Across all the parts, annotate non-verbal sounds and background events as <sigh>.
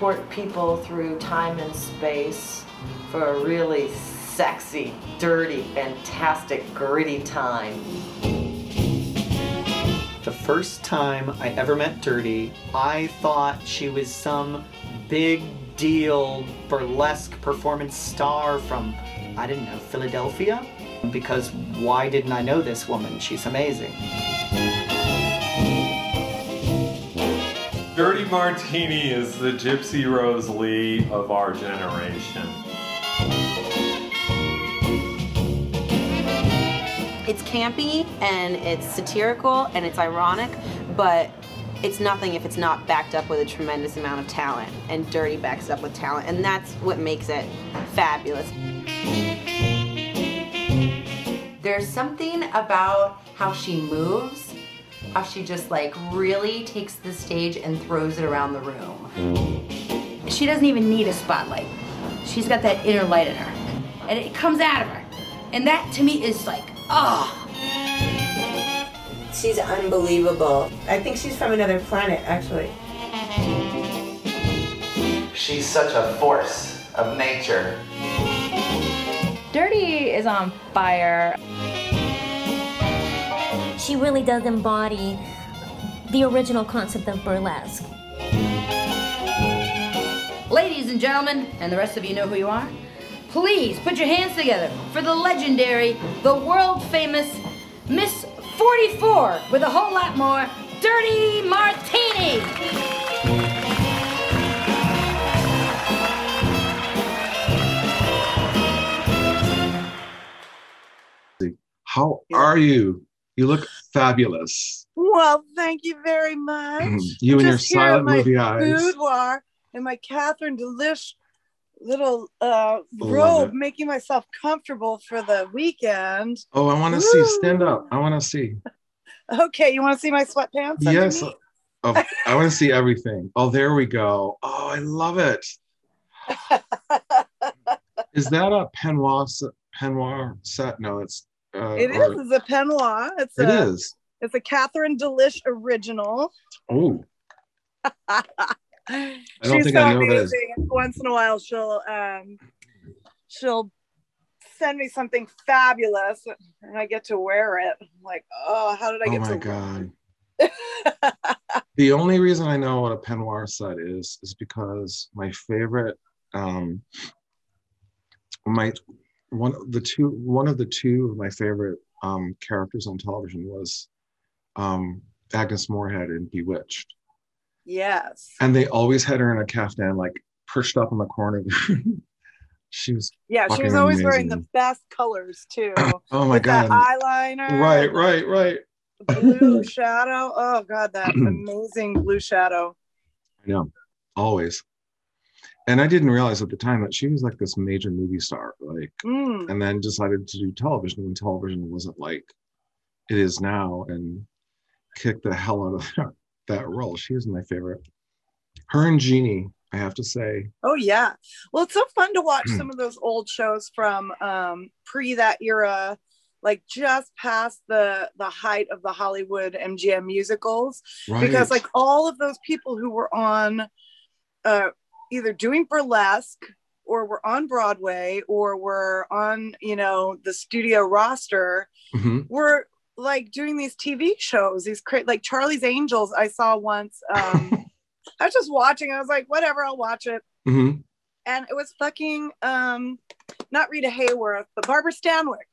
transport people through time and space for a really sexy, dirty, fantastic, gritty time. The first time I ever met Dirty, I thought she was some big deal burlesque performance star from, I didn't know, Philadelphia? Because why didn't I know this woman? She's amazing. Dirty Martini is the Gypsy Rose Lee of our generation. It's campy and it's satirical and it's ironic, but it's nothing if it's not backed up with a tremendous amount of talent. And Dirty backs it up with talent, and that's what makes it fabulous. There's something about how she moves, how she just like really takes the stage and throws it around the room. She doesn't even need a spotlight. She's got that inner light in her. And it comes out of her. And that to me is like, oh. She's unbelievable. I think she's from another planet, actually. She's such a force of nature. Dirty is on fire. She really does embody the original concept of burlesque. Ladies and gentlemen, and the rest of you know who you are, please put your hands together for the legendary, the world famous Miss 44 with a whole lot more Dirty Martini. How are you? You look fabulous. Well, thank you very much. you and your Just here at silent my movie eyes. Boudoir and my Catherine D'Lish little uh, robe, making myself comfortable for the weekend. Oh, I want to see. Stand up. I want to see. Okay, you want to see my sweatpants? Yes. underneath? Oh, I want to see everything. Oh, there we go. Oh, I love it. <laughs> Is that a Penoir, set? Peignoir set? No, it's. Uh, It is. or- It's a peignoir. It's It a, is. It's a Catherine D'Lish original. Oh, <laughs> I don't She's think so I know amazing. Once in a while, she'll um, she'll send me something fabulous, and I get to wear it. I'm like, oh, how did I get? oh my god. <laughs> the only reason I know what a peignoir set is is because my favorite, um, my one of the two one of the two of my favorite um, characters on television was um, Agnes Moorehead in Bewitched, Yes. and they always had her in a caftan, like perched up in the corner. <laughs> she was Yeah, she was always wearing the amazing. best colors too. <clears throat> Oh my God. eyeliner. right, right, right. Blue <clears throat> shadow. Oh god, that <clears throat> amazing blue shadow. I know, always. And I didn't realize at the time that she was like this major movie star, like, Mm. and then decided to do television when television wasn't like it is now, and kicked the hell out of that, <laughs> that role. She is my favorite. Her and Jeannie, I have to say, Oh yeah. Well, it's so fun to watch Hmm. some of those old shows from um, pre that era, like just past the the height of the Hollywood MGM musicals, because like all of those people who were on, uh, either doing burlesque or we're on Broadway or we're on you know the studio roster Mhm. were like doing these TV shows, these cra- like Charlie's Angels. I saw once. Um, <laughs> I was just watching. I was like, whatever, I'll watch it Mhm. and it was fucking um not Rita Hayworth, but Barbara Stanwyck.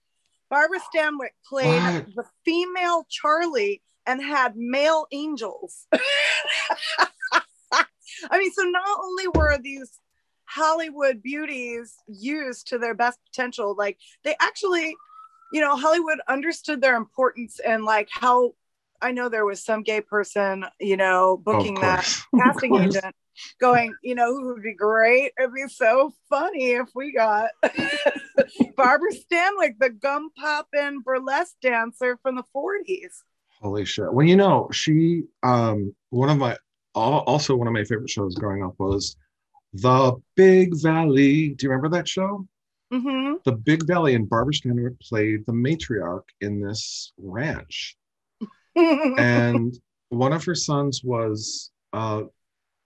Barbara Stanwyck played What? the female Charlie and had male angels. <laughs> I mean, so not only were these Hollywood beauties used to their best potential, like they actually, you know, Hollywood understood their importance and like how I know there was some gay person, you know, booking that <laughs> casting agent going, you know, who would be great? It'd be so funny if we got <laughs> Barbara Stanwyck, the gum popping burlesque dancer from the 40s. Holy shit. Well, you know, she um one of my also one of my favorite shows growing up was The Big Valley. Do you remember that show? Mm-hmm. The Big Valley and Barbara Stanwyck played the matriarch in this ranch. <laughs> and one of her sons was uh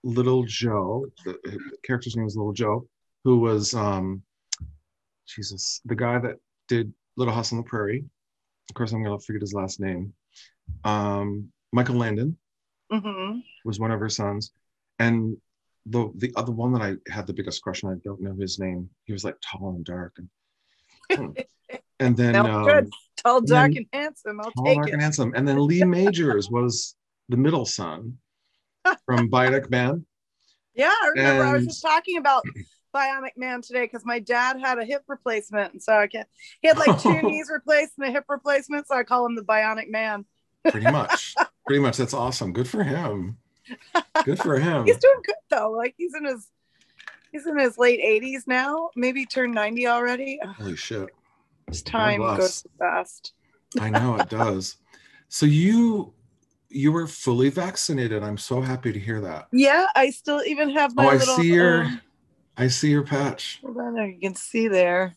Little Joe. The, the character's name was Little Joe, who was um, Jesus, the guy that did Little House on the Prairie. Of course, I'm gonna forget his last name. Um, Michael Landon hmm was one of her sons, and the the other one that I had the biggest crush on. I don't know his name. He was like tall and dark, and <laughs> and then was good. um, Tall, and dark, then- and handsome. I'll tall, take dark, it. and handsome. And then Lee Majors was the middle son from Bionic Man. Yeah, I remember. I was just talking about Bionic Man today because my dad had a hip replacement, and so I can't. He had like two <laughs> knees replaced and a hip replacement, so I call him the Bionic Man. Pretty much, <laughs> pretty much. That's awesome. Good for him. Good for <laughs> him. He's doing good though. Like he's in his he's in his late 80s now. Maybe turned 90 already. Holy shit. This time goes fast. I know it <laughs> does. So you you were fully vaccinated. I'm so happy to hear that. Yeah, I still even have my Oh, I little. see your um, I see your patch. hold on there, you can see there.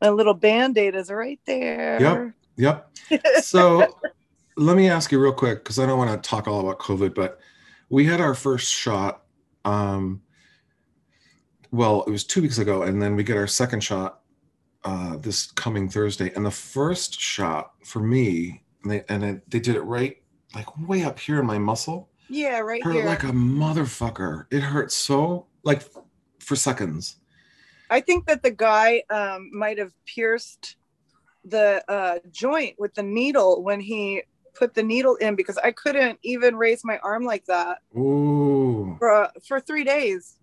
My little band-aid is right there. Yep. Yep. <laughs> So let me ask you real quick because I don't want to talk all about COVID, but we had our first shot. Um, well, it was two weeks ago, and then we get our second shot uh, this coming Thursday. And the first shot for me, and they and it, they did it right, like way up here in my muscle. Yeah, right hurt here. like a motherfucker. It hurt so like for seconds. I think that the guy um, might have pierced the uh, joint with the needle when he put the needle in because I couldn't even raise my arm like that Ooh. for uh, for three days.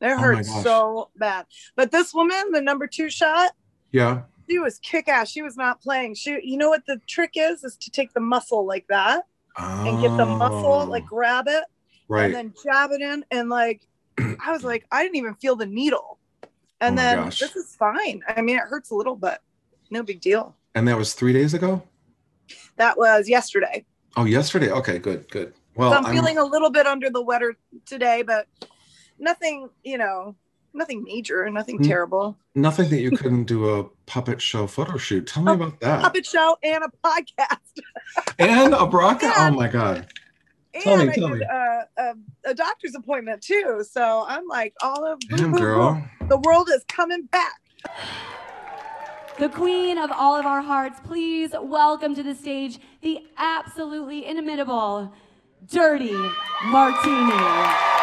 It Oh hurt gosh. so bad. But this woman, the number two shot, Yeah. she was kick ass. She was not playing. She, you know what the trick is? Is to take the muscle like that and get the muscle, like grab it, Oh. Right. and then jab it in. And like, I was like, I didn't even feel the needle. And Oh then gosh. this is fine. I mean, it hurts a little, but no big deal. And that was three days ago? That was yesterday. Oh, yesterday. Okay, good, good. Well, so I'm, I'm, feeling a little bit under the weather today, but nothing, you know, nothing major, nothing terrible. nothing that you couldn't do a puppet show photo shoot. Tell me about that. Puppet show and a podcast. <laughs> And a broadcast. Oh my god. Tell and me, I tell did me. uh, a, a doctor's appointment too. So I'm like, all of Damn, girl. the world is coming back. The queen of all of our hearts, please welcome to the stage the absolutely inimitable Dirty Martini.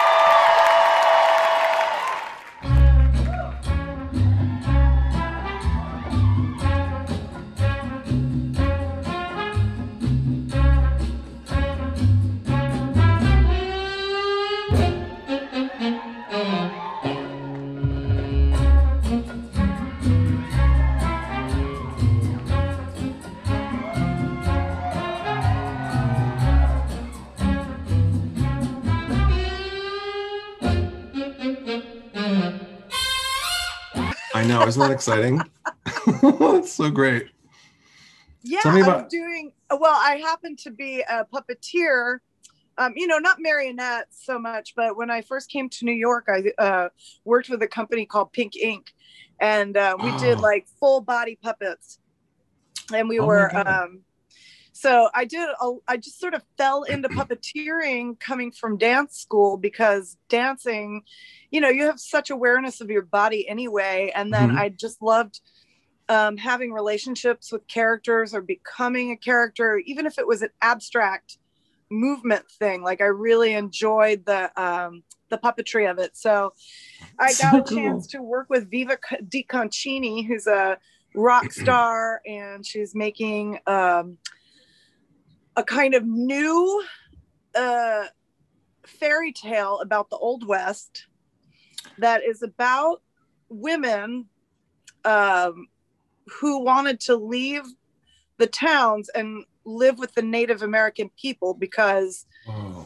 I know, isn't that exciting? <laughs> That's so great. Yeah, Tell me I'm doing well. I happen to be a puppeteer. Um, you know, not marionettes so much, but when I first came to New York, I uh, worked with a company called Pink Ink, and uh, we did Oh. like full body puppets, and we Oh were. Um, so I did. A, I just sort of fell into puppeteering coming from dance school because dancing, you know, you have such awareness of your body anyway, and then Mhm. I just loved um, having relationships with characters or becoming a character, even if it was an abstract movement thing. Like I really enjoyed the um, the puppetry of it. So <laughs> I So got a cool. chance to work with Viva DeConcini, who's a rock <clears throat> star, and she's making um, a kind of new uh, fairy tale about the Old West that is about women um, who wanted to leave the towns and live with the Native American people because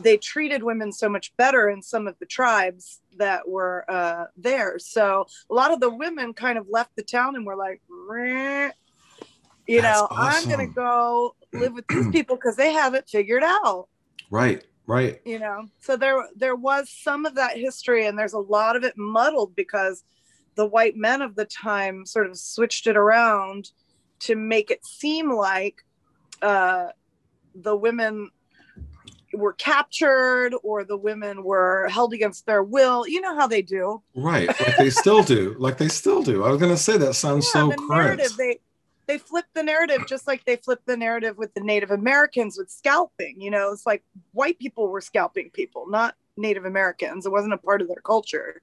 they treated women so much better in some of the tribes that were uh, there. So a lot of the women kind of left the town and were like. You That's know, I'm gonna go live with these <clears throat> people because they have it figured out Right, right. you know so there there was some of that history and there's a lot of it muddled because the white men of the time sort of switched it around to make it seem like uh the women were captured or the women were held against their will. You know how they do. Right, like they still do. Like they still do. I was gonna say that sounds <laughs> Yeah, so the current. narrative they they flip the narrative just like they flipped the narrative with the Native Americans with scalping. You know, it's like white people were scalping people, not Native Americans. It wasn't a part of their culture.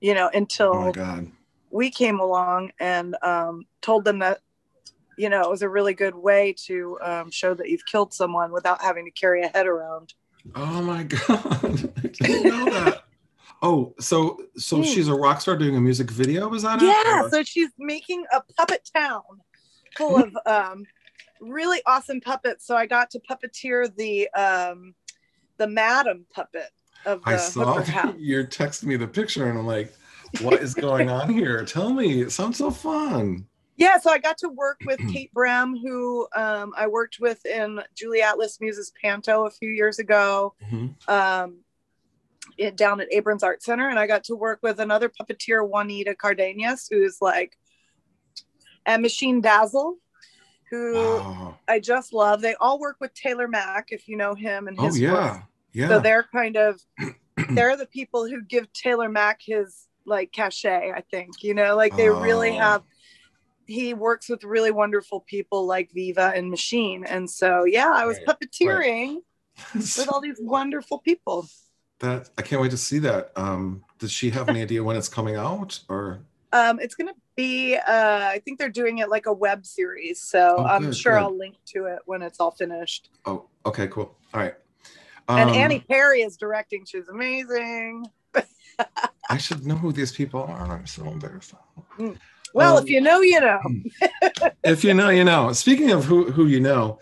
You know, until Oh my god. we came along and um, told them that you know it was a really good way to um, show that you've killed someone without having to carry a head around. Oh my <laughs> god. I didn't know that. Oh, so so Hmm. she's a rock star doing a music video, is that it? Yeah, so she's making a puppet town full of um, really awesome puppets. So I got to puppeteer the um, the madam puppet of the I saw House. you're texting me the picture and I'm like, what is going on <laughs> here? Tell me. It sounds so fun. Yeah, so I got to work with <clears throat> Kate Brehm, who um, I worked with in Julie Atlas Muz's Panto a few years ago. Mhm. um, it, down at Abrons Art Center, and I got to work with another puppeteer, Juanita Cardenas, who's like, and Machine Dazzle, who Wow. I just love. They all work with Taylor Mac, if you know him and Oh his yeah. work. Yeah. So they're kind of <clears throat> they're the people who give Taylor Mac his like cachet. I think you know, like they really Oh. have. He works with really wonderful people like Viva and Machine, and so yeah, I was Right. puppeteering with all these wonderful people. that I can't wait to see that. Um, does she have any idea when it's coming out? Or Um, it's gonna be. Uh, I think they're doing it like a web series, so Oh, I'm good, sure good. I'll link to it when it's all finished. oh, okay, cool. All right. and Um, Annie Perry is directing. She's amazing. <laughs> I should know who these people are. I'm so embarrassed. Well, Um, if you know, you know. if you know, you know. Speaking of who who you know,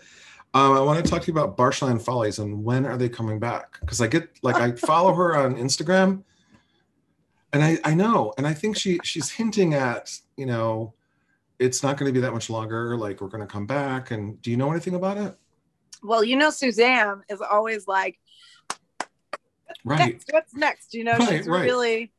um, I want to talk to you about Bartschland Follies and when are they coming back? Because I get like I follow her on Instagram, and I I know, and I think she she's hinting at you know, it's not going to be that much longer. Like we're going to come back. And do you know anything about it? Well, you know, Suzanne is always like, Right. next, what's next? You know, Right, she's right. really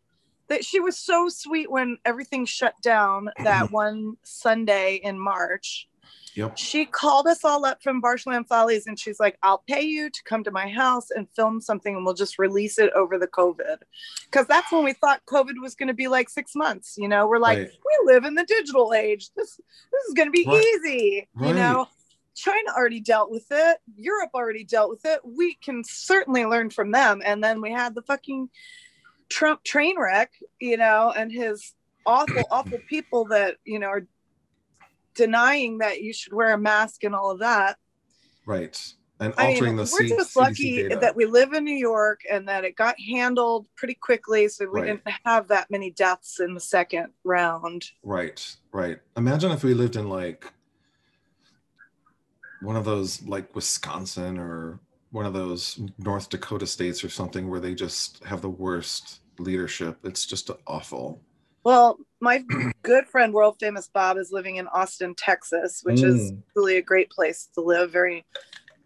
that she was so sweet when everything shut down that <clears throat> one Sunday in March. Yep. She called us all up from Bartschland Follies and she's like, I'll pay you to come to my house and film something and we'll just release it over the COVID. Because that's when we thought COVID was going to be like six months. You know, we're like, Right. we live in the digital age. This this is going to be Right. easy. You know, China already dealt with it. Europe already dealt with it. We can certainly learn from them. And then we had the fucking Trump train wreck, you know, and his awful, awful <clears throat> people that, you know, are denying that you should wear a mask and all of that. Right. And I altering mean, the we're C- just lucky that we live in New York and that it got handled pretty quickly. So we Right. didn't have that many deaths in the second round. Right, right. Imagine if we lived in like one of those like Wisconsin or one of those North Dakota states or something where they just have the worst leadership. It's just awful. Well, my good friend, world famous Bob, is living in Austin, Texas, which is Mm. really a great place to live, very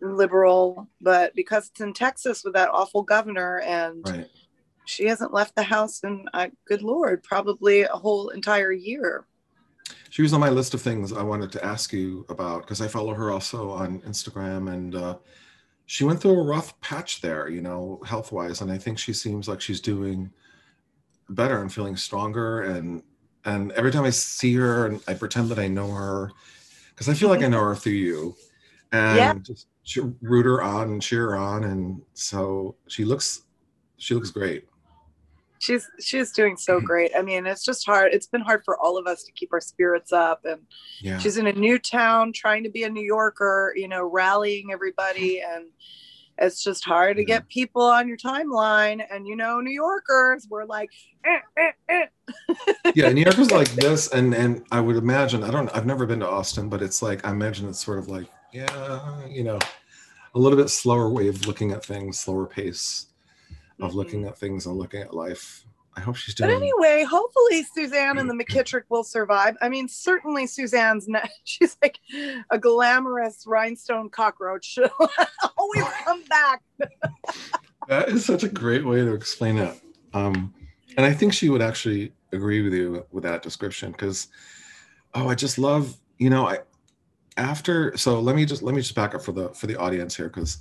liberal. But because it's in Texas with that awful governor, and Right. she hasn't left the house in, uh, good lord, probably a whole entire year. She was on my list of things I wanted to ask you about because I follow her also on Instagram and uh, she went through a rough patch there, you know, health wise. And I think she seems like she's doing better and feeling stronger. And and every time I see her and I pretend that I know her because I feel like I mm-hmm. know her through you and Yeah. just root her on and cheer her on. And so she looks she looks great. She's she's doing so mm-hmm. great. I mean, it's just hard. It's been hard for all of us to keep our spirits up, and Yeah. she's in a new town, trying to be a New Yorker. You know, rallying everybody, and it's just hard to get people on your timeline. And you know, New Yorkers, we're like, eh, eh, eh. yeah, New yorkers like <laughs> this, and and I would imagine I don't I've never been to Austin, but it's like I imagine it's sort of like yeah, you know, a little bit slower way of looking at things, slower pace of looking at things and looking at life. I hope she's But anyway, hopefully Suzanne and the McKittrick will survive. I mean, certainly Suzanne's ne- <laughs> she's like a glamorous rhinestone cockroach. She'll <laughs> always <laughs> come back. That is such a great way to explain it. Um, and I think she would actually agree with you with that description because, oh, I just love, you know, I after. So let me just let me just back up for the for the audience here because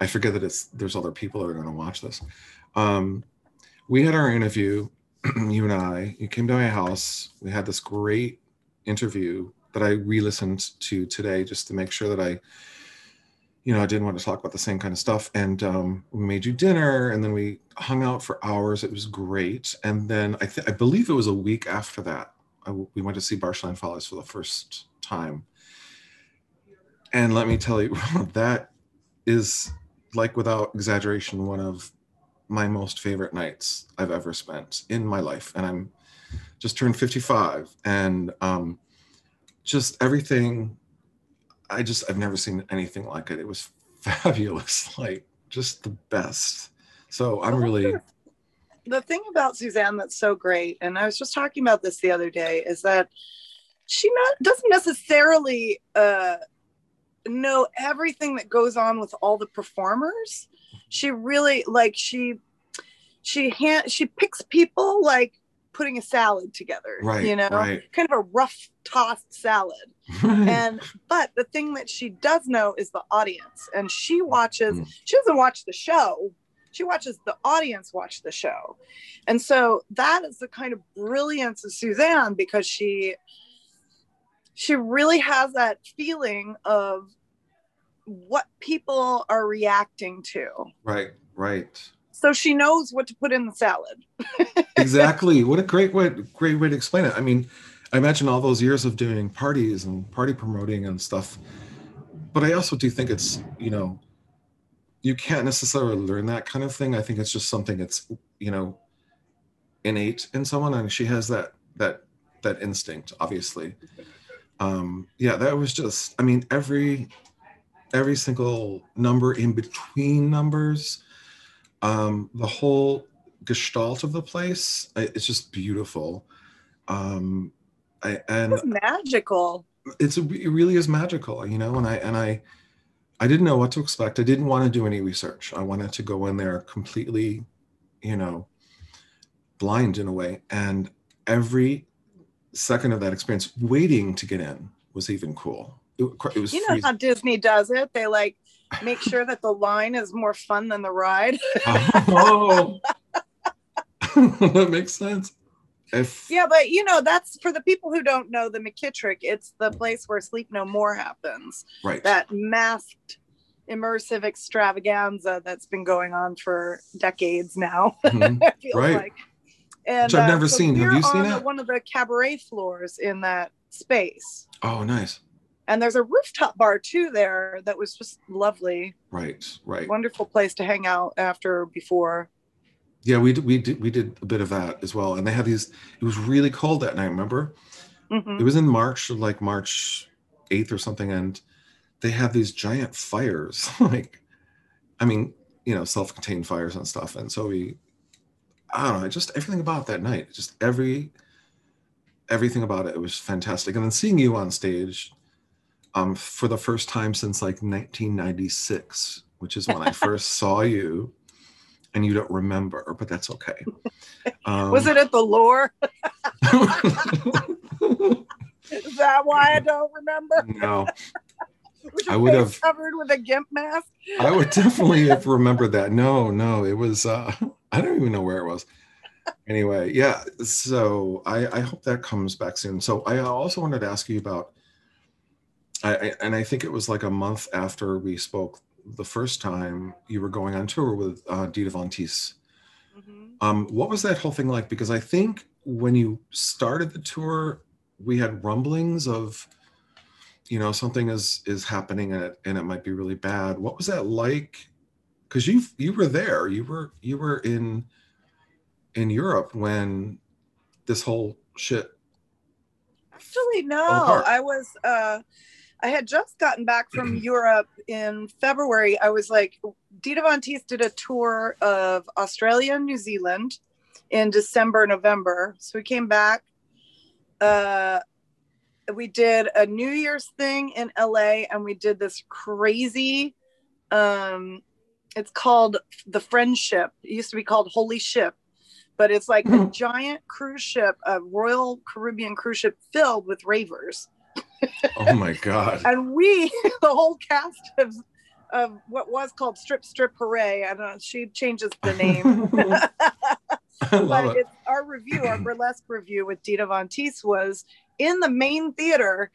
I forget that it's there's other people that are going to watch this. Um, we had our interview, <clears throat> you and I. You came to my house. We had this great interview that I re-listened to today just to make sure that I, you know, I didn't want to talk about the same kind of stuff. And um, we made you dinner, and then we hung out for hours. It was great. And then I th- I believe it was a week after that, I, we went to see Bartschland Follies for the first time. And let me tell you, <laughs> that is like without exaggeration one of my most favorite nights I've ever spent in my life. And I'm just turned 55 and um, just everything. I just, I've never seen anything like it. It was <laughs> fabulous, like just the best. So I'm really, the thing about Suzanne that's so great, and I was just talking about this the other day, is that she not doesn't necessarily uh, know everything that goes on with all the performers. She really like she she hand she picks people like putting a salad together, Right, you know, right. kind of a rough tossed salad. And but the thing that she does know is the audience, and she watches. Mm. She doesn't watch the show. She watches the audience watch the show, and so that is the kind of brilliance of Suzanne because she she really has that feeling of what people are reacting to. right, right. So she knows what to put in the salad. <laughs> exactly. What a great way, great way to explain it. I mean, I imagine all those years of doing parties and party promoting and stuff. But I also do think it's, you know, you can't necessarily learn that kind of thing. I think it's just something that's, you know, innate in someone, and she has that that that instinct, obviously. Um, yeah, that was just. I mean, every every single number in between numbers, um, the whole gestalt of the place. It's just beautiful. Um, I, and It's magical. it's a, it really is magical you know and i and i i didn't know what to expect i didn't want to do any research i wanted to go in there completely you know blind in a way and every second of that experience waiting to get in was even cool it, it was You know freezing. how Disney does it? They like make sure that the line is more fun than the ride. oh <laughs> that makes sense if yeah, but you know, that's for the people who don't know the McKittrick, it's the place where Sleep No More happens. Right. That masked immersive extravaganza that's been going on for decades now. Mhm. <laughs> I Right. like. And, Which I've never seen. Have you seen it? One of the cabaret floors in that space. oh nice And there's a rooftop bar too there that was just lovely. right right Wonderful place to hang out after before. Yeah, we did, we did we did a bit of that as well, and they had these. It was really cold that night. Remember, Mhm. it was in March, like March eighth or something, and they had these giant fires. <laughs> like, I mean, you know, self-contained fires and stuff. And so we, I don't know, just everything about that night, just every everything about it, it was fantastic. And then seeing you on stage, um, for the first time since like 1996, which is when I first <laughs> saw you. And you don't remember, but that's okay. <laughs> Um, was it at the Lure? <laughs> Is that why I don't remember? No, I would have- covered with a gimp mask. I would definitely have remembered that. No, no, it was. uh I don't even know where it was. Anyway, yeah. So I, I hope that comes back soon. So I also wanted to ask you about. I, I and I think it was like a month after we spoke the first time. You were going on tour with uh, Dita Von Teese. Um, what was that whole thing like? Because I think when you started the tour, we had rumblings of, you know, something is is happening and it and it might be really bad. What was that like? Because you you were there, you were you were in in Europe when this whole shit. Actually, no. I was. uh I had just gotten back from <clears throat> Europe in February. I was like, Dita Von Teese did a tour of Australia and New Zealand in December, November. So we came back. Uh, we did a New Year's thing in LA, and we did this crazy. Um, it's called the Friendship. It used to be called Holy Ship, but it's like a giant cruise ship, a Royal Caribbean cruise ship filled with ravers <laughs> Oh my god! and we <laughs> the whole cast of of what was called Strip Strip Hooray. I don't know. She changes the name. <laughs> But it. it's our review, our burlesque review with Dita Von Teese was in the main theater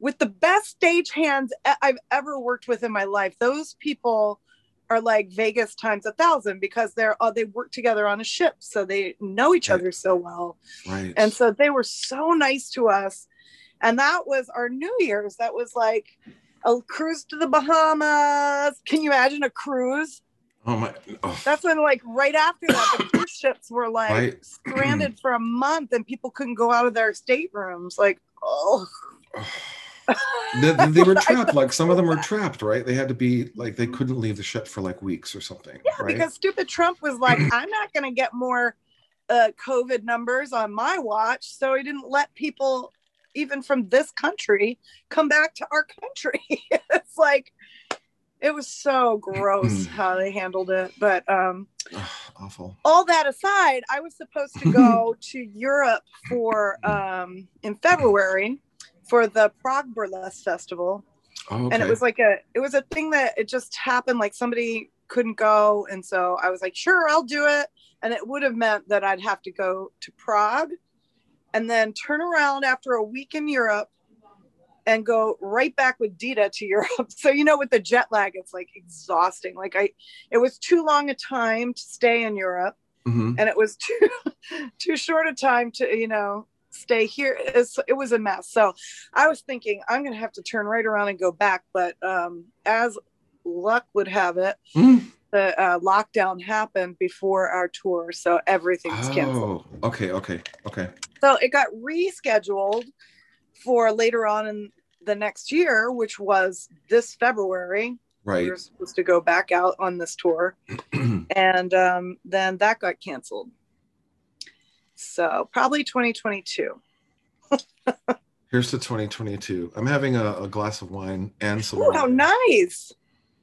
with the best stage hands I've ever worked with in my life. Those people are like Vegas times a thousand because they're uh, they work together on a ship, so they know each other so well. Right. And so they were so nice to us. And that was our New Year's. That was like a cruise to the Bahamas. Can you imagine a cruise? oh my. Oh, That's when, like, right after that, the cruise <coughs> ships were like Right. <clears throat> stranded for a month and people couldn't go out of their staterooms. Like, oh. <sighs> they, they were <laughs> trapped. Like some of them were trapped, right? They had to be like they couldn't leave the ship for like weeks or something. Yeah, right? because stupid Trump was like, <clears throat> I'm not going to get more uh, COVID numbers on my watch. So he didn't let people, even from this country, come back to our country. <laughs> it's like, it was so gross how they handled it. But um, awful. all that aside, I was supposed to go <laughs> to Europe for um, in February for the Prague Burlesque Festival Oh, and it was like a it was a thing that it just happened like somebody couldn't go and so i was like sure i'll do it and it would have meant that i'd have to go to prague and then turn around after a week in europe and go right back with dita to <laughs> europe so you know with the jet lag it's like exhausting like i it was too long a time to stay in europe Mhm. and it was <laughs> too too short a time to you know stay here it's, it was a mess so i was thinking i'm gonna have to turn right around and go back but um as luck would have it Mm. the uh, lockdown happened before our tour so everything's canceled Oh, okay, okay, okay. So it got rescheduled for later on in the next year which was this february Right. we were supposed to go back out on this tour <clears throat> and um, then that got canceled so probably 2022 <laughs> Here's to 2022. I'm having a, a glass of wine and some. Ooh, how nice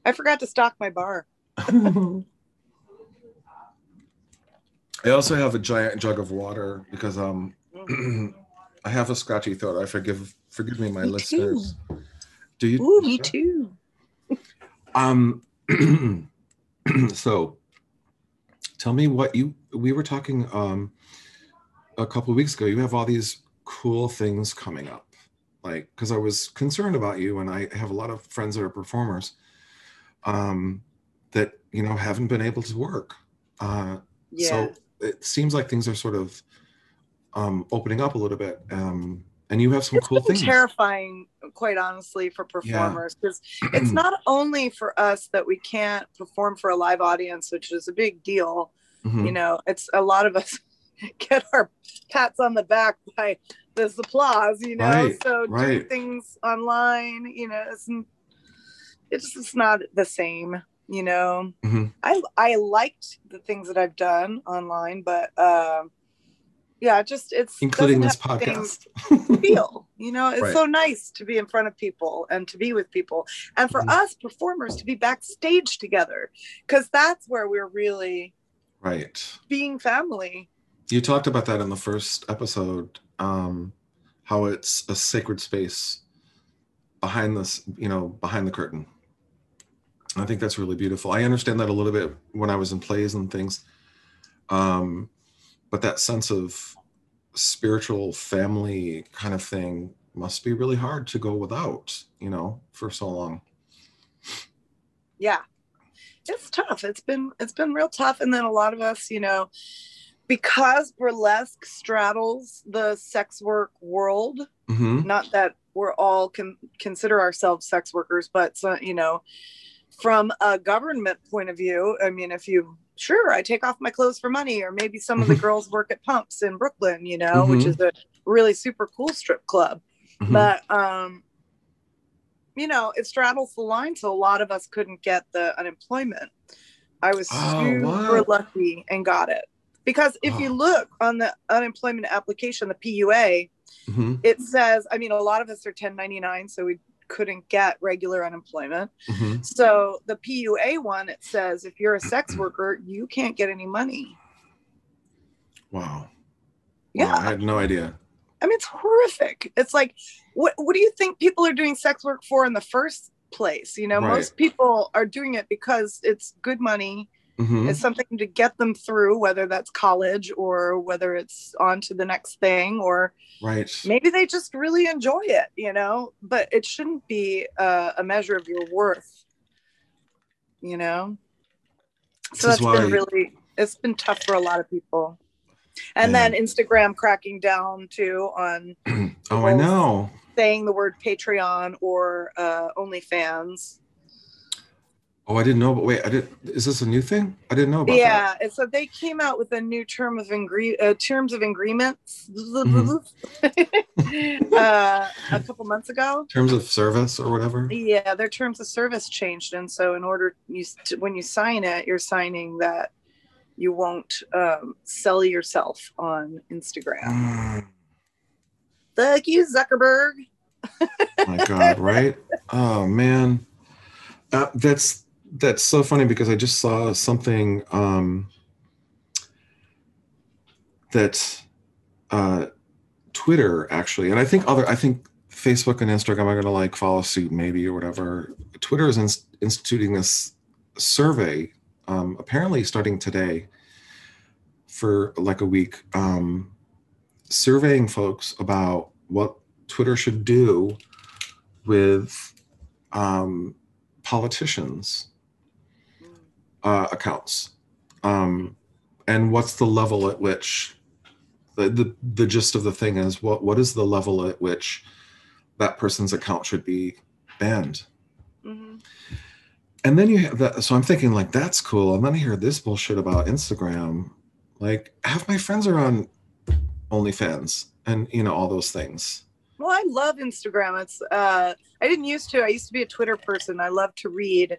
i forgot to stock my bar <laughs> <laughs> I also have a giant jug of water because um. <clears throat> I have a scratchy throat. I forgive forgive me, my Me listeners. Do you? Ooh, me too Um. <clears throat> so, tell me what you. We were talking um a couple of weeks ago. You have all these cool things coming up, like because I was concerned about you, and I have a lot of friends that are performers, um, that you know haven't been able to work. Uh, Yeah. So it seems like things are sort of um opening up a little bit. Um, and you have some cool been things. terrifying quite honestly for performers because <clears throat> it's not only for us that we can't perform for a live audience which is a big deal Mhm. you know it's a lot of us <laughs> get our pats on the back by this applause you know Right, so doing things online you know it's, it's just not the same you know Mhm. i i liked the things that i've done online but um yeah just it's Including this have the same podcast. <laughs> feel you know it's Right. so nice to be in front of people and to be with people and for Mm-hmm. us performers to be backstage together because that's where we're really Right. being family You talked about that in the first episode, um, how it's a sacred space behind this, you know, behind the curtain. I think that's really beautiful. I understand that a little bit when I was in plays and things. Um, but that sense of spiritual family kind of thing must be really hard to go without, you know, for so long. yeah it's tough it's been it's been real tough and then a lot of us you know because burlesque straddles the sex work world Mhm. not that we're all can consider ourselves sex workers but so, you know from a government point of view i mean if you sure i take off my clothes for money or maybe some of the girls work at pumps in brooklyn you know which Mhm. is a really super cool strip club Mhm. but um you know it straddles the line so a lot of us couldn't get the unemployment i was Oh, super what? lucky and got it because if you Oh. look on the unemployment application the pua Mhm. it says i mean a lot of us are 1099 so we couldn't get regular unemployment Mhm. so the pua one it says if you're a sex <clears throat> worker you can't get any money Wow. Yeah. Wow, I had no idea. i mean it's horrific it's like what what do you think people are doing sex work for in the first place. You know, Right. most people are doing it because it's good money. Mhm. It's something to get them through, whether that's college or whether it's on to the next thing, or Right. maybe they just really enjoy it, you know. But it shouldn't be uh, a measure of your worth, you know. So This that's been really, it's been tough for a lot of people. And then Instagram cracking down too on <clears throat> Oh, I know. saying the word Patreon or uh, OnlyFans. Oh, I didn't know. But wait, I did. Is this a new thing? I didn't know about that. Yeah, and so they came out with a new term of ingre- uh, terms of agreements Mm-hmm. <laughs> <laughs> uh, a couple months ago. Terms of service or whatever. Yeah, their terms of service changed, and so in order you to, when you sign it, you're signing that you won't um, sell yourself on Instagram. Mm. Fuck you, Zuckerberg. Oh my god right <laughs> oh man uh, that's that's so funny because i just saw something um that uh twitter actually and i think other i think facebook and instagram are going to like follow suit maybe or whatever. Twitter is ins- instituting this survey um apparently starting today for like a week um surveying folks about what twitter should do with um, politicians uh, accounts. Um, and what's the level at which the, the the gist of the thing is what what is the level at which that person's account should be banned? And then you have that so i'm thinking like that's cool. And then i hear this bullshit about instagram. Like half my friends are on onlyfans and you know all those things. Well, I love Instagram. It's uh I didn't used to. I used to be a Twitter person. I love to read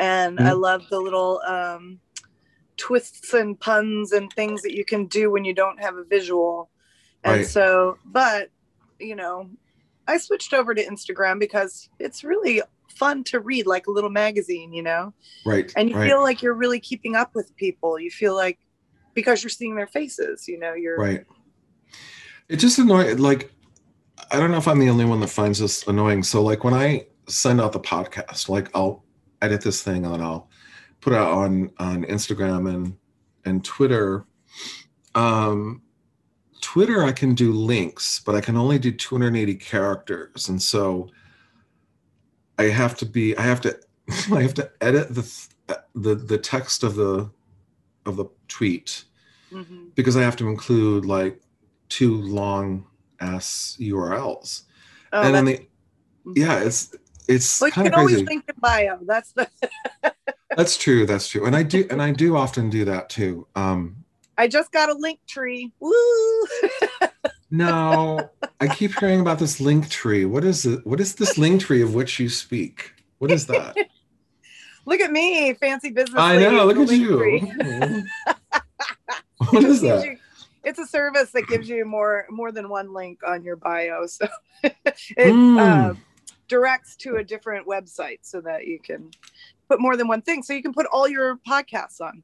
and I Mhm. love the little um twists and puns and things that you can do when you don't have a visual. And Right. so, but you know, I switched over to Instagram because it's really fun to read like a little magazine, you know. right And you right. feel like you're really keeping up with people. You feel like because you're seeing their faces, you know, you're Right. It just annoying. Like, I don't know if I'm the only one that finds this annoying. So, like, when I send out the podcast, like, I'll edit this thing and then I'll put it out on on Instagram and and Twitter. Um, Twitter, I can do links, but I can only do 280 characters, and so I have to be. I have to. <laughs> I have to edit the the the text of the of the tweet Mm-hmm. because I have to include like two long ass URLs. Oh, and then the yeah, it's it's well, you kind of can always crazy. link in bio. That's the <laughs> That's true. That's true. And I do and I do often do that too. Um I just got a link tree. Woo! <laughs> no, I keep hearing about this link tree. What is it? What is this link tree of which you speak? What is that? <laughs> Look at me, fancy business. I know, look at you. what is that? you- it's a service that gives you more more than one link on your bio, so it Mm. uh, directs to a different website so that you can put more than one thing. So you can put all your podcasts on.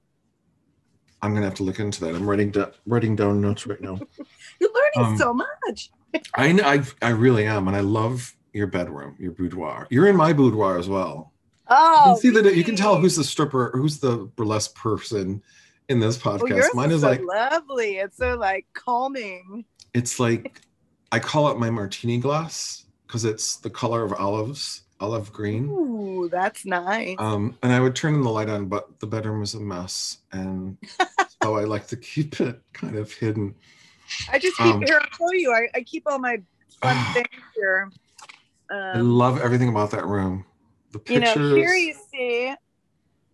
I'm gonna have to look into that. I'm writing down writing down notes right now. <laughs> You're learning Um, so much. <laughs> I know I I really am, and I love your bedroom, your boudoir. You're in my boudoir as well. Oh, you can see that you can tell who's the stripper, who's the burlesque person in this oh, podcast. yours Mine is is so like lovely. It's so like calming. it's like I call it my martini glass because it's the color of olives, olive green. Ooh, that's nice. Um, and I would turn the light on, but the bedroom was a mess, and <laughs> so I like to keep it kind of hidden. I just keep um, here. I'll show you. I, I keep all my fun <sighs> things here. I Um, love everything about that room. The pictures. you know, here you see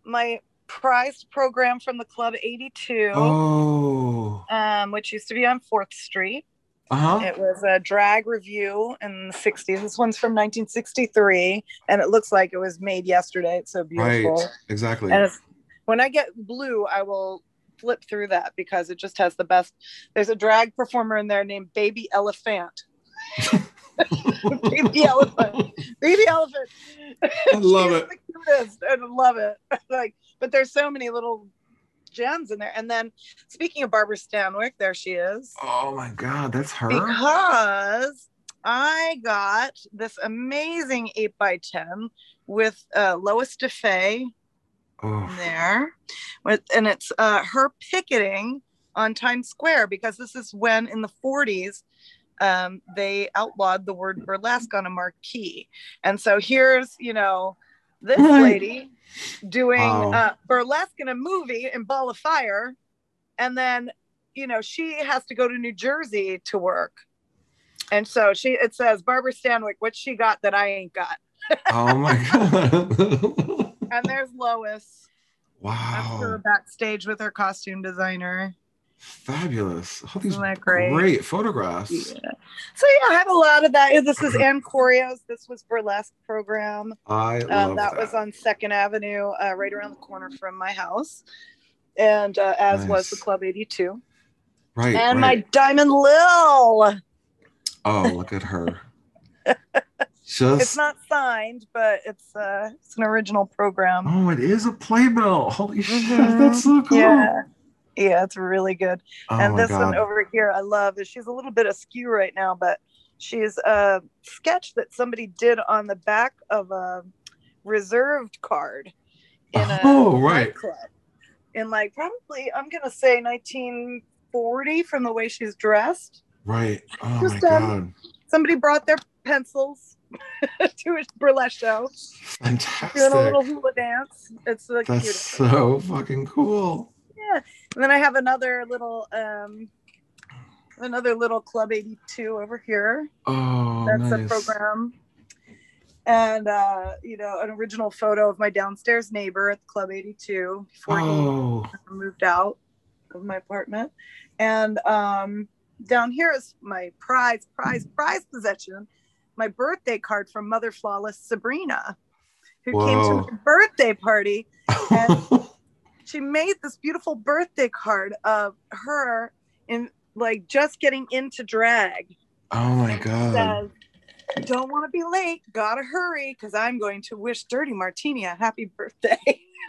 my prized program from the Club 82, oh, um, which used to be on 4th Street. Uh huh. It was a drag review in the 60s. This one's from 1963, and it looks like it was made yesterday. It's so beautiful. Right, exactly. And it's, when I get blue, I will flip through that because it just has the best. There's a drag performer in there named Baby Elephant. <laughs> Baby Elephant. Baby Elephant. I love it. The cutest. I love it. <laughs> like, but there's so many little gems in there. And then speaking of Barbara Stanwyck, there she is. Oh my God, that's her. Because I got this amazing 8 by 10 with uh, Lois DeFee Oh, there. With, and it's uh, her picketing on Times Square because this is when in the 40s um, they outlawed the word burlesque on a marquee. And so here's, you know, this <laughs> lady doing Wow. uh, burlesque in a movie in Ball of Fire. And then, you know, she has to go to New Jersey to work. And so she, it says, Barbara Stanwyck, what she got that I ain't got. oh my <laughs> god. And there's Lois. wow. Her backstage with her costume designer. Fabulous. All these great? great photographs. So yeah, I have a lot of that. This is <laughs> Ann Corio's. This was burlesque program. I Um, love that, that. was on Second Avenue, uh, right around the corner from my house, and uh, as was the Club 82. Right. and right. my Diamond Lil. Oh, look at her. <laughs> Just, it's not signed, but it's uh, it's an original program. oh, it is a playbill. Holy shit, Mhm. that's so cool. Yeah. Yeah, it's really good. Oh and my this one over here, I love. is She's a little bit askew right now, but she's a sketch that somebody did on the back of a reserved card in a Oh, right. nightclub. In like probably, I'm gonna say 1940 from the way she's dressed. Right. Oh my Just, um, god. Somebody brought their pencils <laughs> to a burlesque show, Fantastic. doing a little hula dance. It's the That's cutest. so fucking cool. Yeah. And then I have another little um another little Club 82 over here. Oh, That's nice. a program. And uh, you know, an original photo of my downstairs neighbor at Club 82 before Oh, he moved out of my apartment. And um down here is my prize, prize, prize possession, my birthday card from Mother Flawless Sabrina, who came to my birthday party <laughs> and she made this beautiful birthday card of her in like just getting into drag. oh my god. Says, don't want to be late, gotta hurry, because I'm going to wish Dirty Martini a happy birthday. <laughs>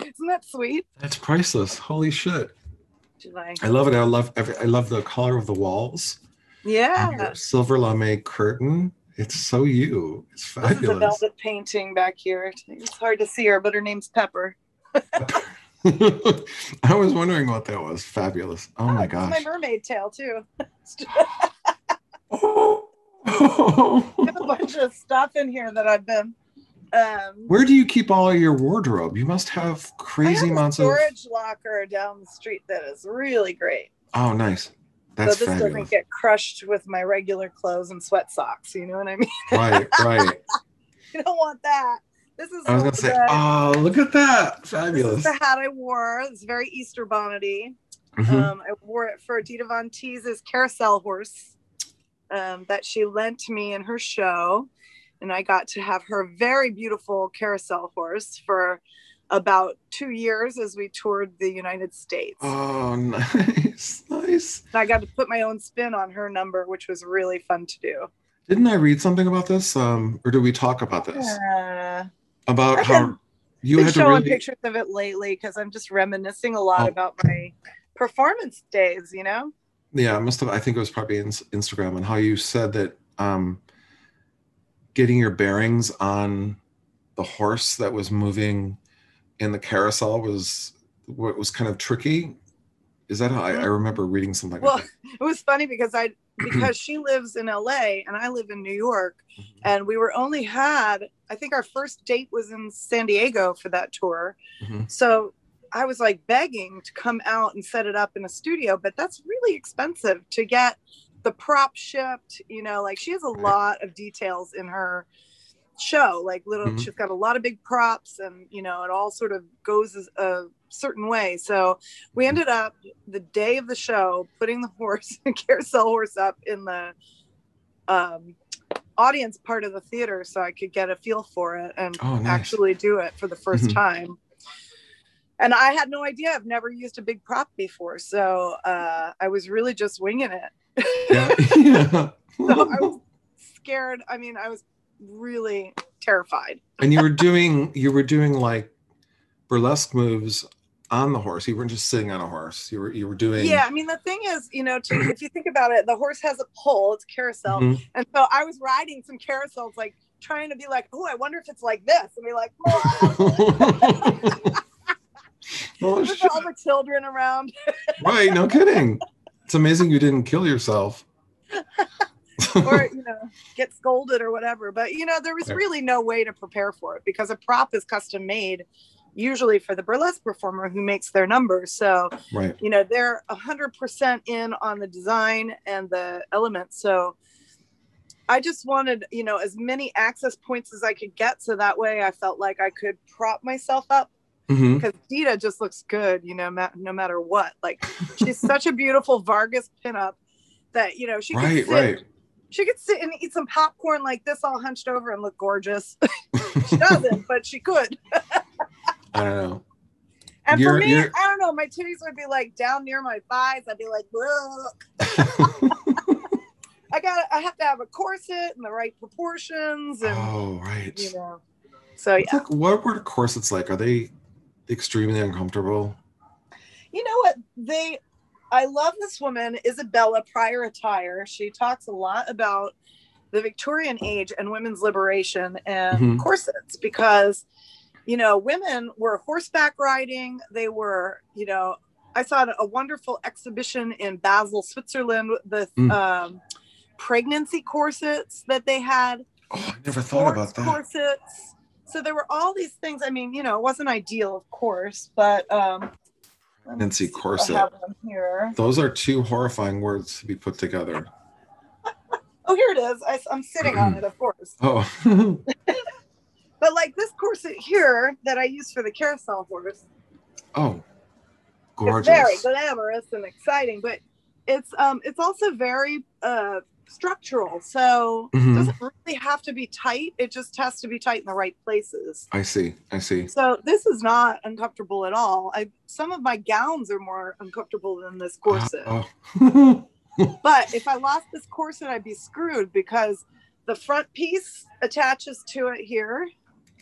Isn't that sweet? That's priceless. Holy shit. I love it. I love every, I love the color of the walls. yeah. Silver lame curtain. It's so you. It's This is a velvet painting back here. It's hard to see her, but her name's Pepper. <laughs> I was wondering what that was. Fabulous. Oh my <laughs> It's my mermaid tail too. <laughs> I have a bunch of stuff in here that I've been. Um, Where do you keep all of your wardrobe? You must have I crazy have a amounts of. storage locker down the street that is really great. Oh, nice. That's so this fabulous. doesn't get crushed with my regular clothes and sweat socks. You know what I mean? Right, right. you don't want that. This is I was gonna say, the, oh, look at that. this is Fabulous. the hat I wore. It's very Easter bonnety. Mhm. Um, I wore it for Dita Von Teese's carousel horse um, that she lent me in her show. And I got to have her very beautiful carousel horse for about two years as we toured the United States. Oh, <laughs> nice, nice. And I got to put my own spin on her number, which was really fun to do. Didn't I read something about this? Um, or did we talk about this? Uh, About I've how you been had to showing really. pictures of it lately because I'm just reminiscing a lot Oh. about my performance days, you know? Yeah, I must have. I think it was probably in Instagram and how you said that um, getting your bearings on the horse that was moving in the carousel was what was kind of tricky. Is that how I, I remember reading something? Well, like <laughs> it was funny because I because she lives in LA and I live in New York, Mm-hmm. and we were only had I think our first date was in San Diego for that tour. Mhm. So I was like begging to come out and set it up in a studio, but that's really expensive to get the prop shipped. You know, like she has a lot of details in her show. Like little, Mhm. she's got a lot of big props, and you know, it all sort of goes as a certain way. So we ended up the day of the show putting the <laughs> horse, carousel horse, up in the um, audience part of the theater, so I could get a feel for it and Oh, nice. actually do it for the 1st Mhm. time and I had no idea. I've never used a big prop before, so uh, I was really just winging it. yeah. <laughs> <laughs> so I was scared. I mean, I was really terrified. and you were doing you were doing like burlesque moves on the horse. You weren't just sitting on a horse. You were you were doing. Yeah, I mean the thing is, you know, to, if you think about it, the horse has a pole, it's carousel, Mhm. and so I was riding some carousels, like trying to be like, oh, I wonder if it's like this, and be like, <laughs> Well, with all the children around. right. No kidding. It's amazing you didn't kill yourself. or <laughs> you know get scolded or whatever but you know there was really no way to prepare for it because a prop is custom made usually for the burlesque performer who makes their numbers so Right. you know they're 100% in on the design and the elements so i just wanted you know as many access points as i could get so that way i felt like i could prop myself up Mhm. because Dita just looks good, you know, ma- no matter what. Like she's such a beautiful Vargas pinup that you know she could Right. sit, Right. she could sit and eat some popcorn like this, all hunched over and look gorgeous. <laughs> she doesn't, but she could. <laughs> I don't know. And You're- for me, you're- I don't know, my titties would be like down near my thighs. I'd be like, look. <laughs> I got, I have to have a corset and the right proportions, and Oh, right. you know. So yeah, like, what were corsets like? Are they extremely uncomfortable? you know what they i love this woman isabella prior attire she talks a lot about the victorian age and women's liberation and Mhm. corsets because you know women were horseback riding they were you know i saw a wonderful exhibition in basel switzerland the Mm. um, pregnancy corsets that they had Oh, I never thought about that. corsets so there were all these things i mean you know it wasn't ideal of course but um Pregnancy corset. have them here. Those are two horrifying words to be put together. <laughs> Oh, here it is. I, am sitting on <clears throat> it, of course. Oh. <laughs> But like this corset here that I use for the carousel horse, oh. it's Gorgeous. very glamorous and exciting. But it's um it's also very uh structural. So Mhm. it doesn't really have to be tight. It just has to be tight in the right places. I see. I see. So this is not uncomfortable at all. I some of my gowns are more uncomfortable than this corset. Oh. <laughs> But if I lost this corset, I'd be screwed because the front piece attaches to it here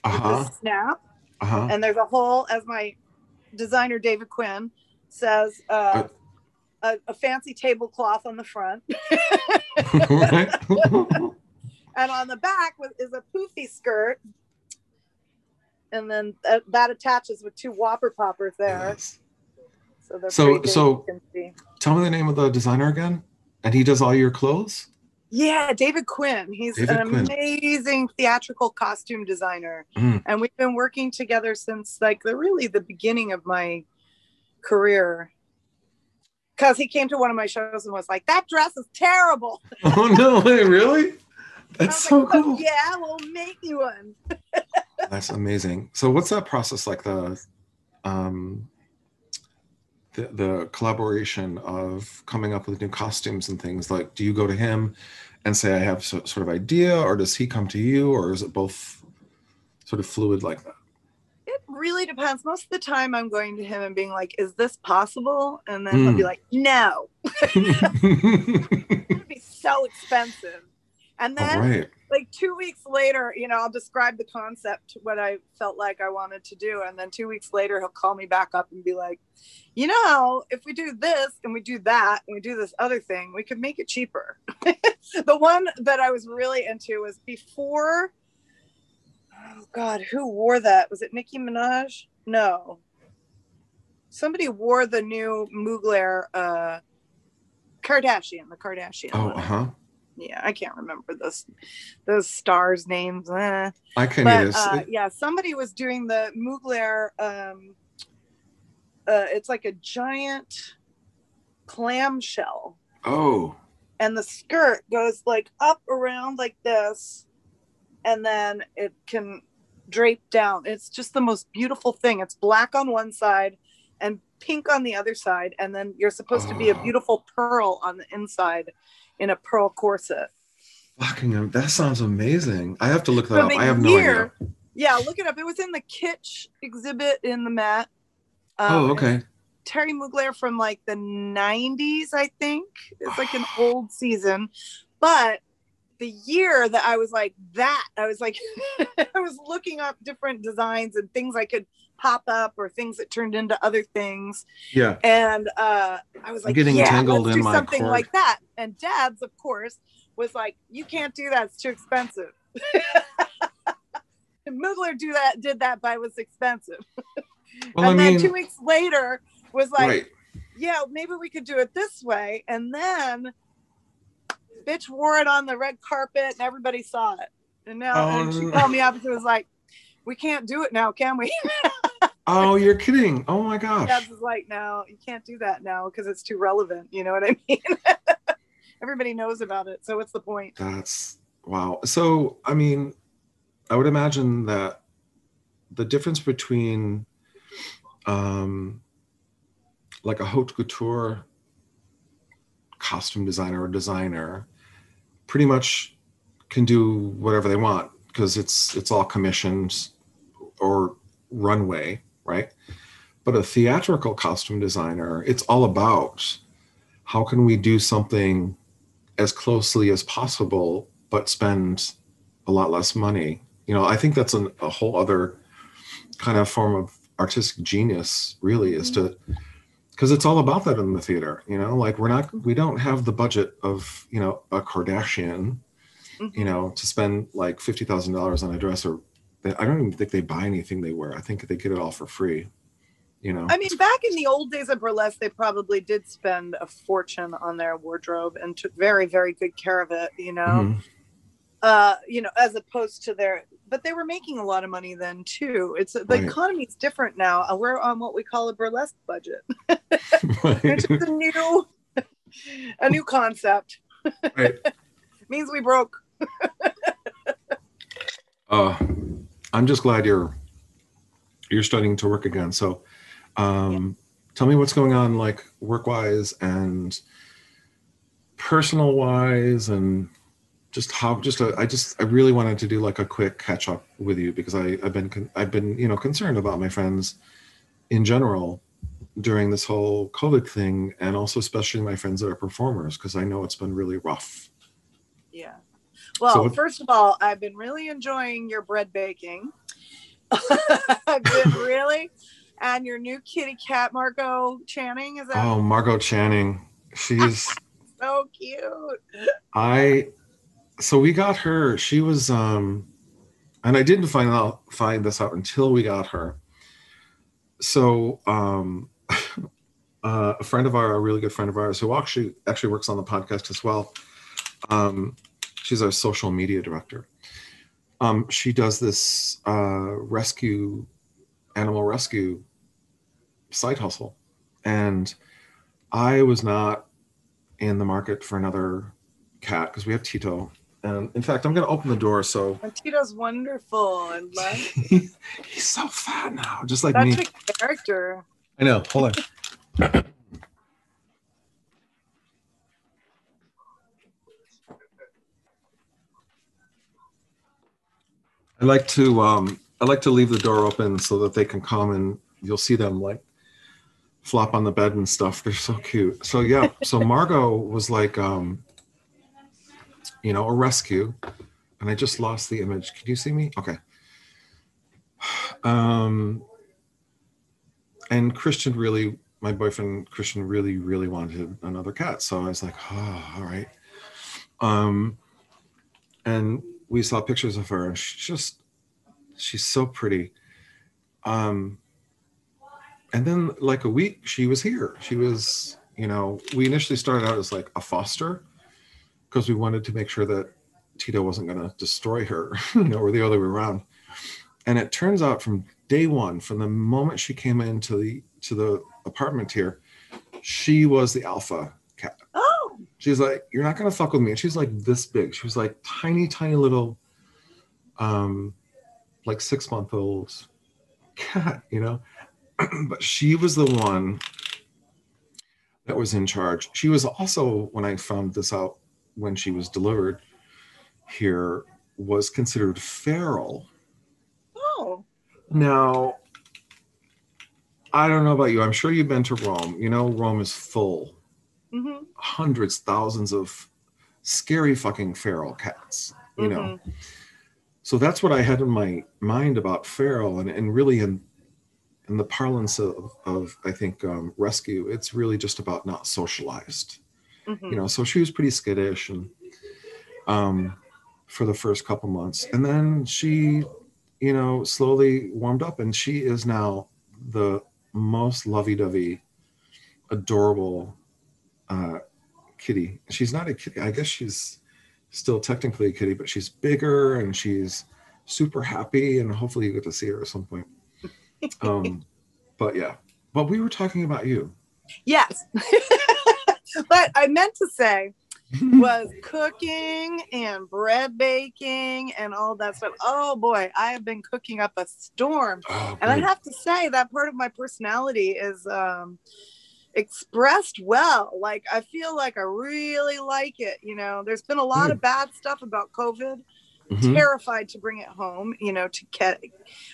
Uh with huh. snap, Uh huh. and there's a hole, as my designer David Quinn says, uh, a, a fancy tablecloth on the front, <laughs> and on the back is a poofy skirt, and then that, that attaches with two whopper poppers there. So So- so- you can see. Tell me the name of the designer again. And he does all your clothes? Yeah, David Quinn. He's David an Quinn. amazing theatrical costume designer. Mm. And we've been working together since like the really the beginning of my career. Cause he came to one of my shows and was like, That dress is terrible. <laughs> Oh no way, really? <laughs> That's so Oh, cool. yeah, we'll make you one. <laughs> That's amazing. So what's that process like the um the, the collaboration of coming up with new costumes and things like do you go to him and say I have so, sort of idea or does he come to you or is it both sort of fluid like that? It really depends. Most of the time I'm going to him and being like, Is this possible? And then he'll be Mm. like, No. <laughs> It'd be so expensive. And then right. like two weeks later, you know, I'll describe the concept, what I felt like I wanted to do. And then two weeks later, he'll call me back up and be like, you know, if we do this and we do that and we do this other thing, we could make it cheaper. <laughs> the one that I was really into was before, oh God, who wore that? Was it Nicki Minaj? No. Somebody wore the new Mugler uh, Kardashian, the Kardashian. Oh, one. uh-huh. Yeah, I can't remember those those stars' names. eh. I can't but, either. uh, yeah, somebody was doing the Mugler. Um, uh, it's like a giant clamshell, Oh, and the skirt goes like up around like this, and then it can drape down. It's just the most beautiful thing. It's black on one side and pink on the other side, and then you're supposed to be a Oh. <gasps> beautiful pearl on the inside in a pearl corset. fucking that sounds amazing. I have to look that From up. I have no year- idea. Yeah, look it up. It was in the Kitsch exhibit in the Met. Oh, Um, okay. Terry Mugler from like the 90s, I think. It's like an old season. But the year that I was like that, I was like, <laughs> I was looking up different designs and things I could pop up or things that turned into other things. Yeah. And uh, I was I'm like, getting yeah, entangled let's in do my something cord. like that. And Dad's, of course, was like, you can't do that. It's too expensive. and <laughs> Mugler do that, did that, but it was expensive. <laughs> Well, and I then mean- two weeks later was like, Right. yeah, maybe we could do it this way. And then bitch wore it on the red carpet and everybody saw it. And now Oh, and she called me up and was like, we can't do it now, can we? <laughs> Oh, you're kidding. Oh my gosh. Was like, no, you can't do that now because it's too relevant. You know what I <laughs> mean? Everybody knows about it. So what's the point? That's wow. So, I mean, I would imagine that the difference between um like a haute couture costume designer or designer pretty much can do whatever they want because it's it's all commissioned or runway, right? But a theatrical costume designer, it's all about how can we do something as closely as possible, but spend a lot less money. You know, I think that's an, a whole other kind of form of artistic genius, really, is to mm-hmm. because it's all about that in the theater. You know, like we're not, we don't have the budget of you know a Kardashian, mm-hmm. you know, to spend like fifty thousand dollars on a dress, or I don't even think they buy anything they wear. I think they get it all for free. You know, I mean, back in the old days of burlesque, they probably did spend a fortune on their wardrobe and took very, very good care of it, you know. Mhm. Uh, you know, as opposed to their but they were making a lot of money then too. It's the Right. economy's different now. Uh, We're on what we call a burlesque budget. <laughs> It's just a new a new concept. Right. <laughs> Means we broke. <laughs> uh, I'm just glad you're you're starting to work again. So, um, tell me what's going on, like work wise and personal wise, and just how. Just a, I just I really wanted to do like a quick catch up with you because I I've been I've been you know concerned about my friends in general during this whole COVID thing, and also especially my friends that are performers because I know it's been really rough. Well, So first of all, I've been really enjoying your bread baking. <laughs> I've been really, and your new kitty cat, Margot Channing, is that Oh, Margot Channing, she's. <laughs> so cute? I so we got her. She was um and I didn't find out find this out until we got her. So um <laughs> uh, a friend of ours, a really good friend of ours, who actually actually works on the podcast as well. Um, she's our social media director. Um, she does this uh, rescue, animal rescue side hustle, and I was not in the market for another cat because we have Tito. And in fact, I'm going to open the door so And Tito's wonderful and love. <laughs> he's so fat now, just like Such me. a character. I know. Hold on. <laughs> I like to um, I like to leave the door open so that they can come and you'll see them like flop on the bed and stuff. They're so cute. So yeah. So <laughs> Margot was like, um, you know, a rescue, and I just lost the image. Can you see me? Okay. <sighs> Um, and Christian really, my boyfriend Christian really, really wanted another cat. So I was like, oh, all right. Um, and we saw pictures of her, and she's just, she's so pretty. Um, and then like a week, she was here. She was, you know, we initially started out as like a foster because we wanted to make sure that Tito wasn't going to destroy her, <laughs> you know, or the other way around. And it turns out from day one, from the moment she came into the to the apartment here, she was the alpha She's like, "You're not gonna fuck with me," and she's like this big. She was like tiny, tiny little, um, like six month old cat, you know. <clears throat> but she was the one that was in charge. She was also, when I found this out, when she was delivered here, was considered feral. oh, Now, I don't know about you. I'm sure you've been to Rome. You know, Rome is full hmm hundreds, thousands of scary fucking feral cats, you know. Mhm. So that's what I had in my mind about feral, and, and really in in the parlance of, of I think um, rescue, it's really just about not socialized. Mhm. You know, so she was pretty skittish and um, for the first couple months, and then she, you know, slowly warmed up, and she is now the most lovey-dovey, adorable uh, kitty. She's not a kitty. I guess she's still technically a kitty, but she's bigger and she's super happy, and hopefully you get to see her at some point. <laughs> Um, but yeah, but we were talking about you. Yes. <laughs> what I meant to say <laughs> was cooking and bread baking and all that stuff. Oh boy, I have been cooking up a storm. and I have to say that part of my personality is um expressed well. Like I feel like I really like it, you know. There's been a lot of bad stuff about COVID. Mhm. Terrified to bring it home, you know, to get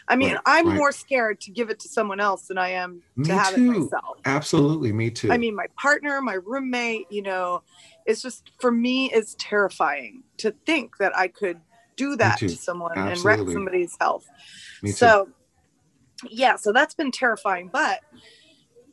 I mean, Right, I'm right. more scared to give it to someone else than I am Me to have it myself. Absolutely, me too. I mean, my partner, my roommate, you know, it's just for me, it's terrifying to think that I could do that to someone and wreck somebody's health. Too. so, yeah, so that's been terrifying. But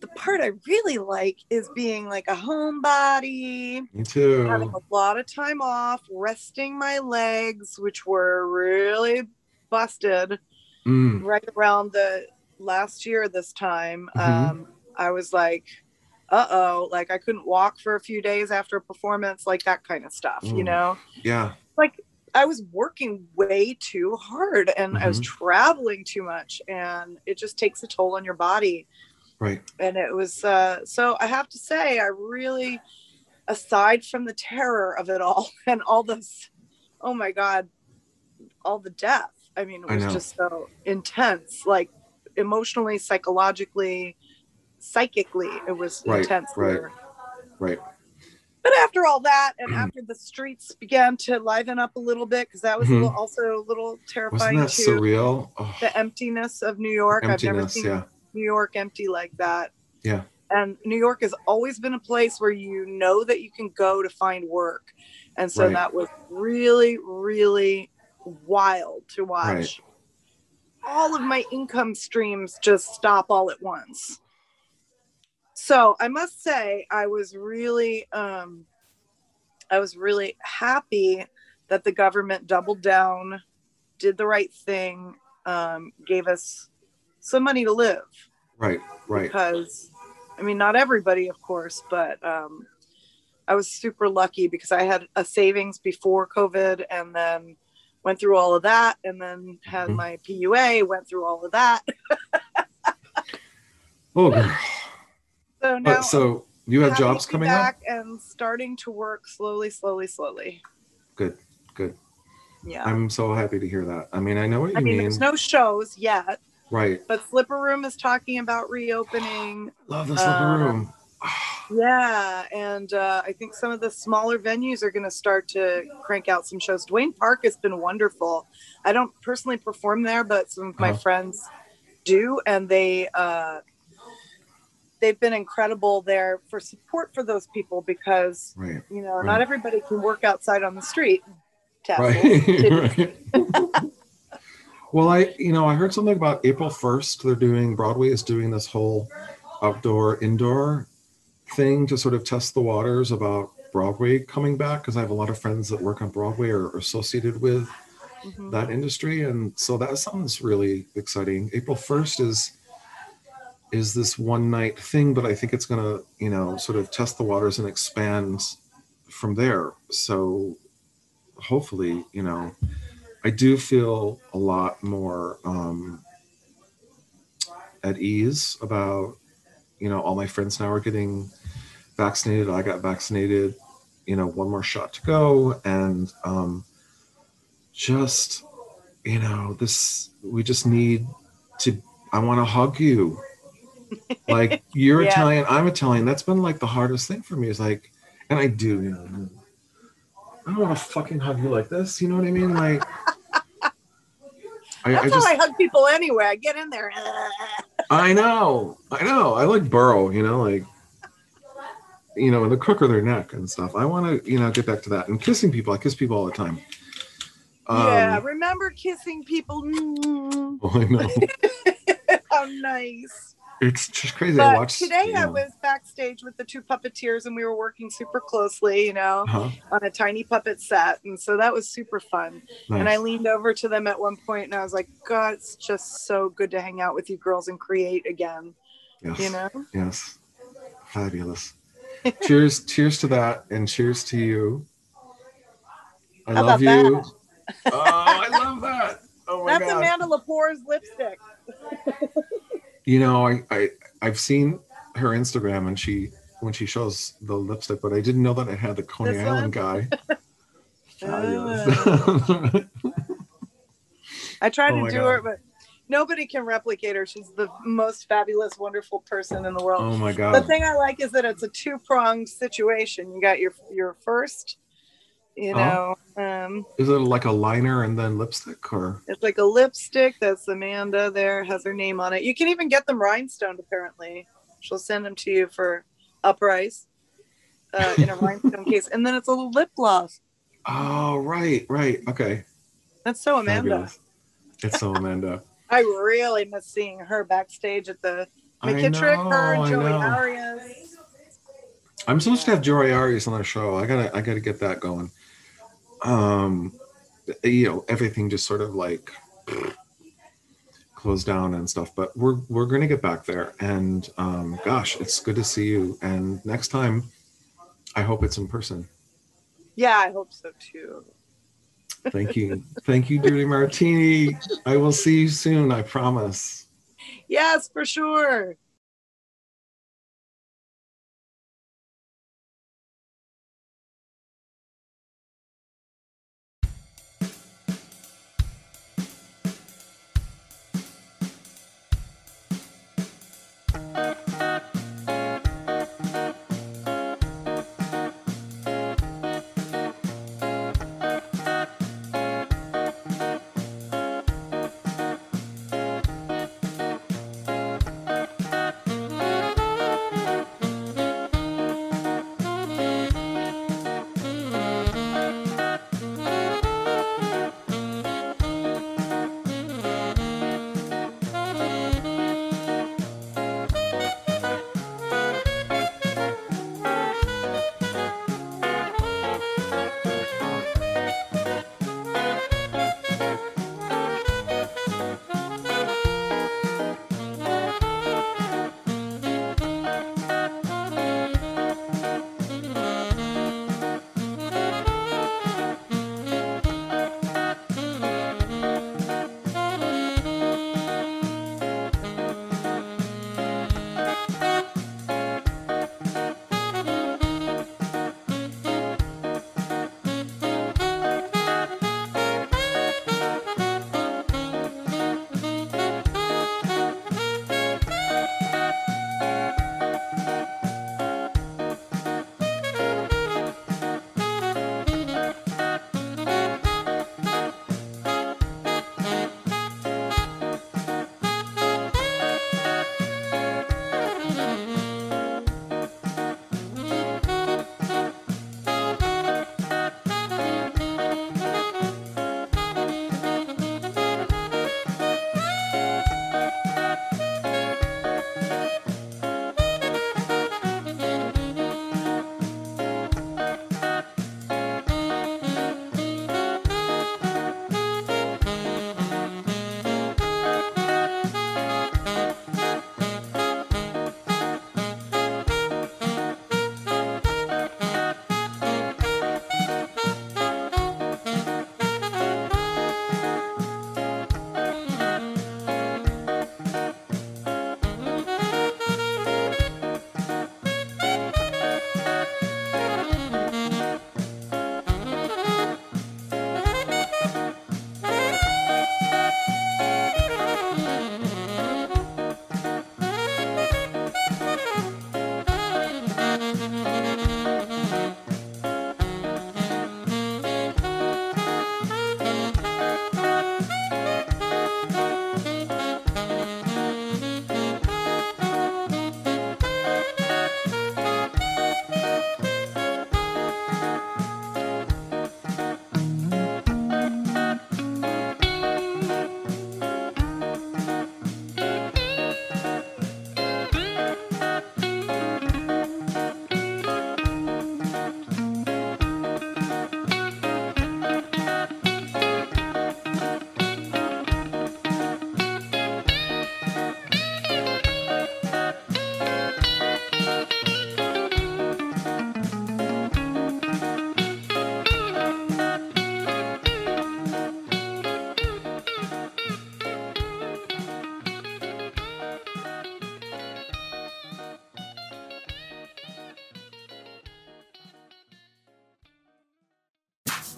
the part I really like is being like a homebody, me too. having a lot of time off, resting my legs, which were really busted Mm. right around the last year this time Mhm. um i was like uh-oh like i couldn't walk for a few days after a performance like that kind of stuff you Mm. know Yeah. like i was working way too hard and i was Mhm. traveling too much and it just takes a toll on your body Right. and it was uh so i have to say i really aside from the terror of it all <laughs> and all this oh my god all the death i mean it was just so intense like emotionally psychologically psychically it was Right. intense Right. there. Right. but after all that and after the streets began to liven up a little bit because that was a Mhm. little, also a little terrifying. Wasn't that too surreal? Oh, the emptiness of new york i've never Emptiness, seen yeah. New york empty like that yeah. and New York has always been a place where you know that you can go to find work. And so Right. that was really, really wild to watch. Right. All of my income streams just stop all at once. So I must say I was really um I was really happy that the government doubled down, did the right thing, um, gave us some money to live Right. Right. because I mean, not everybody, of course, but um, I was super lucky because I had a savings before COVID and then went through all of that and then had Mhm. my PUA, went through all of that. <laughs> Oh, <laughs> girl. So now so you have jobs coming up? back and starting to work slowly, slowly, slowly. Good. Good. Yeah. I'm so happy to hear that. I mean, I know what you mean. I mean, mean. there's no shows yet, right. but Slipper Room is talking about reopening. Love the slipper Uh, room. Yeah, and uh, I think some of the smaller venues are going to start to crank out some shows. Duane Park has been wonderful. I don't personally perform there, but some of my Uh-huh. friends do, and they uh, they've been incredible there for support for those people because Right. you know Right. not everybody can work outside on the street. Tassel. Right. <laughs> <laughs> <laughs> well, I you know I heard something about April first. They're doing Broadway is doing this whole outdoor indoor thing to sort of test the waters about Broadway coming back because I have a lot of friends that work on Broadway or are associated with Mhm. that industry, and so that sounds really exciting. April first is is this one night thing, but I think it's gonna you know sort of test the waters and expand from there. So hopefully, you know, I do feel a lot more um, at ease about, you know, all my friends now are getting vaccinated. I got vaccinated, you know, one more shot to go. And um, just, you know, this, we just need to, I want to hug you. <laughs> Like you're Yeah. Italian, I'm Italian. That's been like the hardest thing for me is like, and I do, you know, I don't want to fucking hug you like this. You know what I mean? Like, I, That's I just, how I hug people anyway. I get in there. I know, I know. I like burrow, you know, like, you know, in the crook of their neck and stuff. I want to, you know, get back to that and kissing people. I kiss people all the time. Um, yeah, remember kissing people? Mm. <laughs> Oh, I know. <laughs> How nice. It's just crazy. I But watched today I know, was backstage with the two puppeteers and we were working super closely, you know, Uh-huh. on a tiny puppet set. And so that was super fun. And I leaned over to them at one point and I was like, God, it's just so good to hang out with you girls and create again. Yes. You know? Yes. Fabulous. cheers, <laughs> cheers to that, and cheers to you. I How love you. Oh, I love that. Oh my That's god. Amanda Lepore's lipstick. <laughs> You know, I, I I've seen her Instagram and she when she shows the lipstick, but I didn't know that it had the Coney This Island one? guy. Fabulous. <laughs> Ah. I tried <laughs> Oh to do God. her, but nobody can replicate her. She's the most fabulous, wonderful person in the world. Oh my God! The thing I like is that it's a two pronged situation. You got your your first, you oh. know, Oh. Um, Is it like a liner and then lipstick or it's like a lipstick. That's Amanda. There has her name on it. You can even get them rhinestoned. Apparently, she'll send them to you for a price uh, in a rhinestone <laughs> case, and then it's a little lip gloss. Oh right, right. Okay. That's so Amanda. Fabulous. It's so Amanda. <laughs> I really miss seeing her backstage at the McKittrick, her and Joey. Arias. I'm supposed to have Joey Arias on our show. I gotta I gotta get that going. Um you know, everything just sort of like closed down and stuff. But we're we're gonna get back there. And um gosh, it's good to see you. And next time I hope it's in person. Yeah, I hope so too. Thank you. <laughs> Thank you, Dirty Martini. I will see you soon, I promise. Yes, for sure.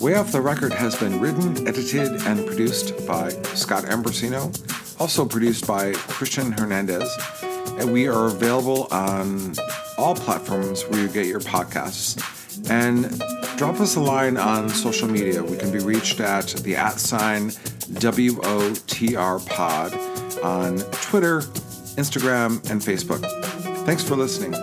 Way Off the Record has been written, edited, and produced by Scott Ambrosino, also produced by Christian Hernandez, and we are available on all platforms where you get your podcasts. And drop us a line on social media. We can be reached at the at sign WOTR pod on Twitter, Instagram, and Facebook. Thanks for listening.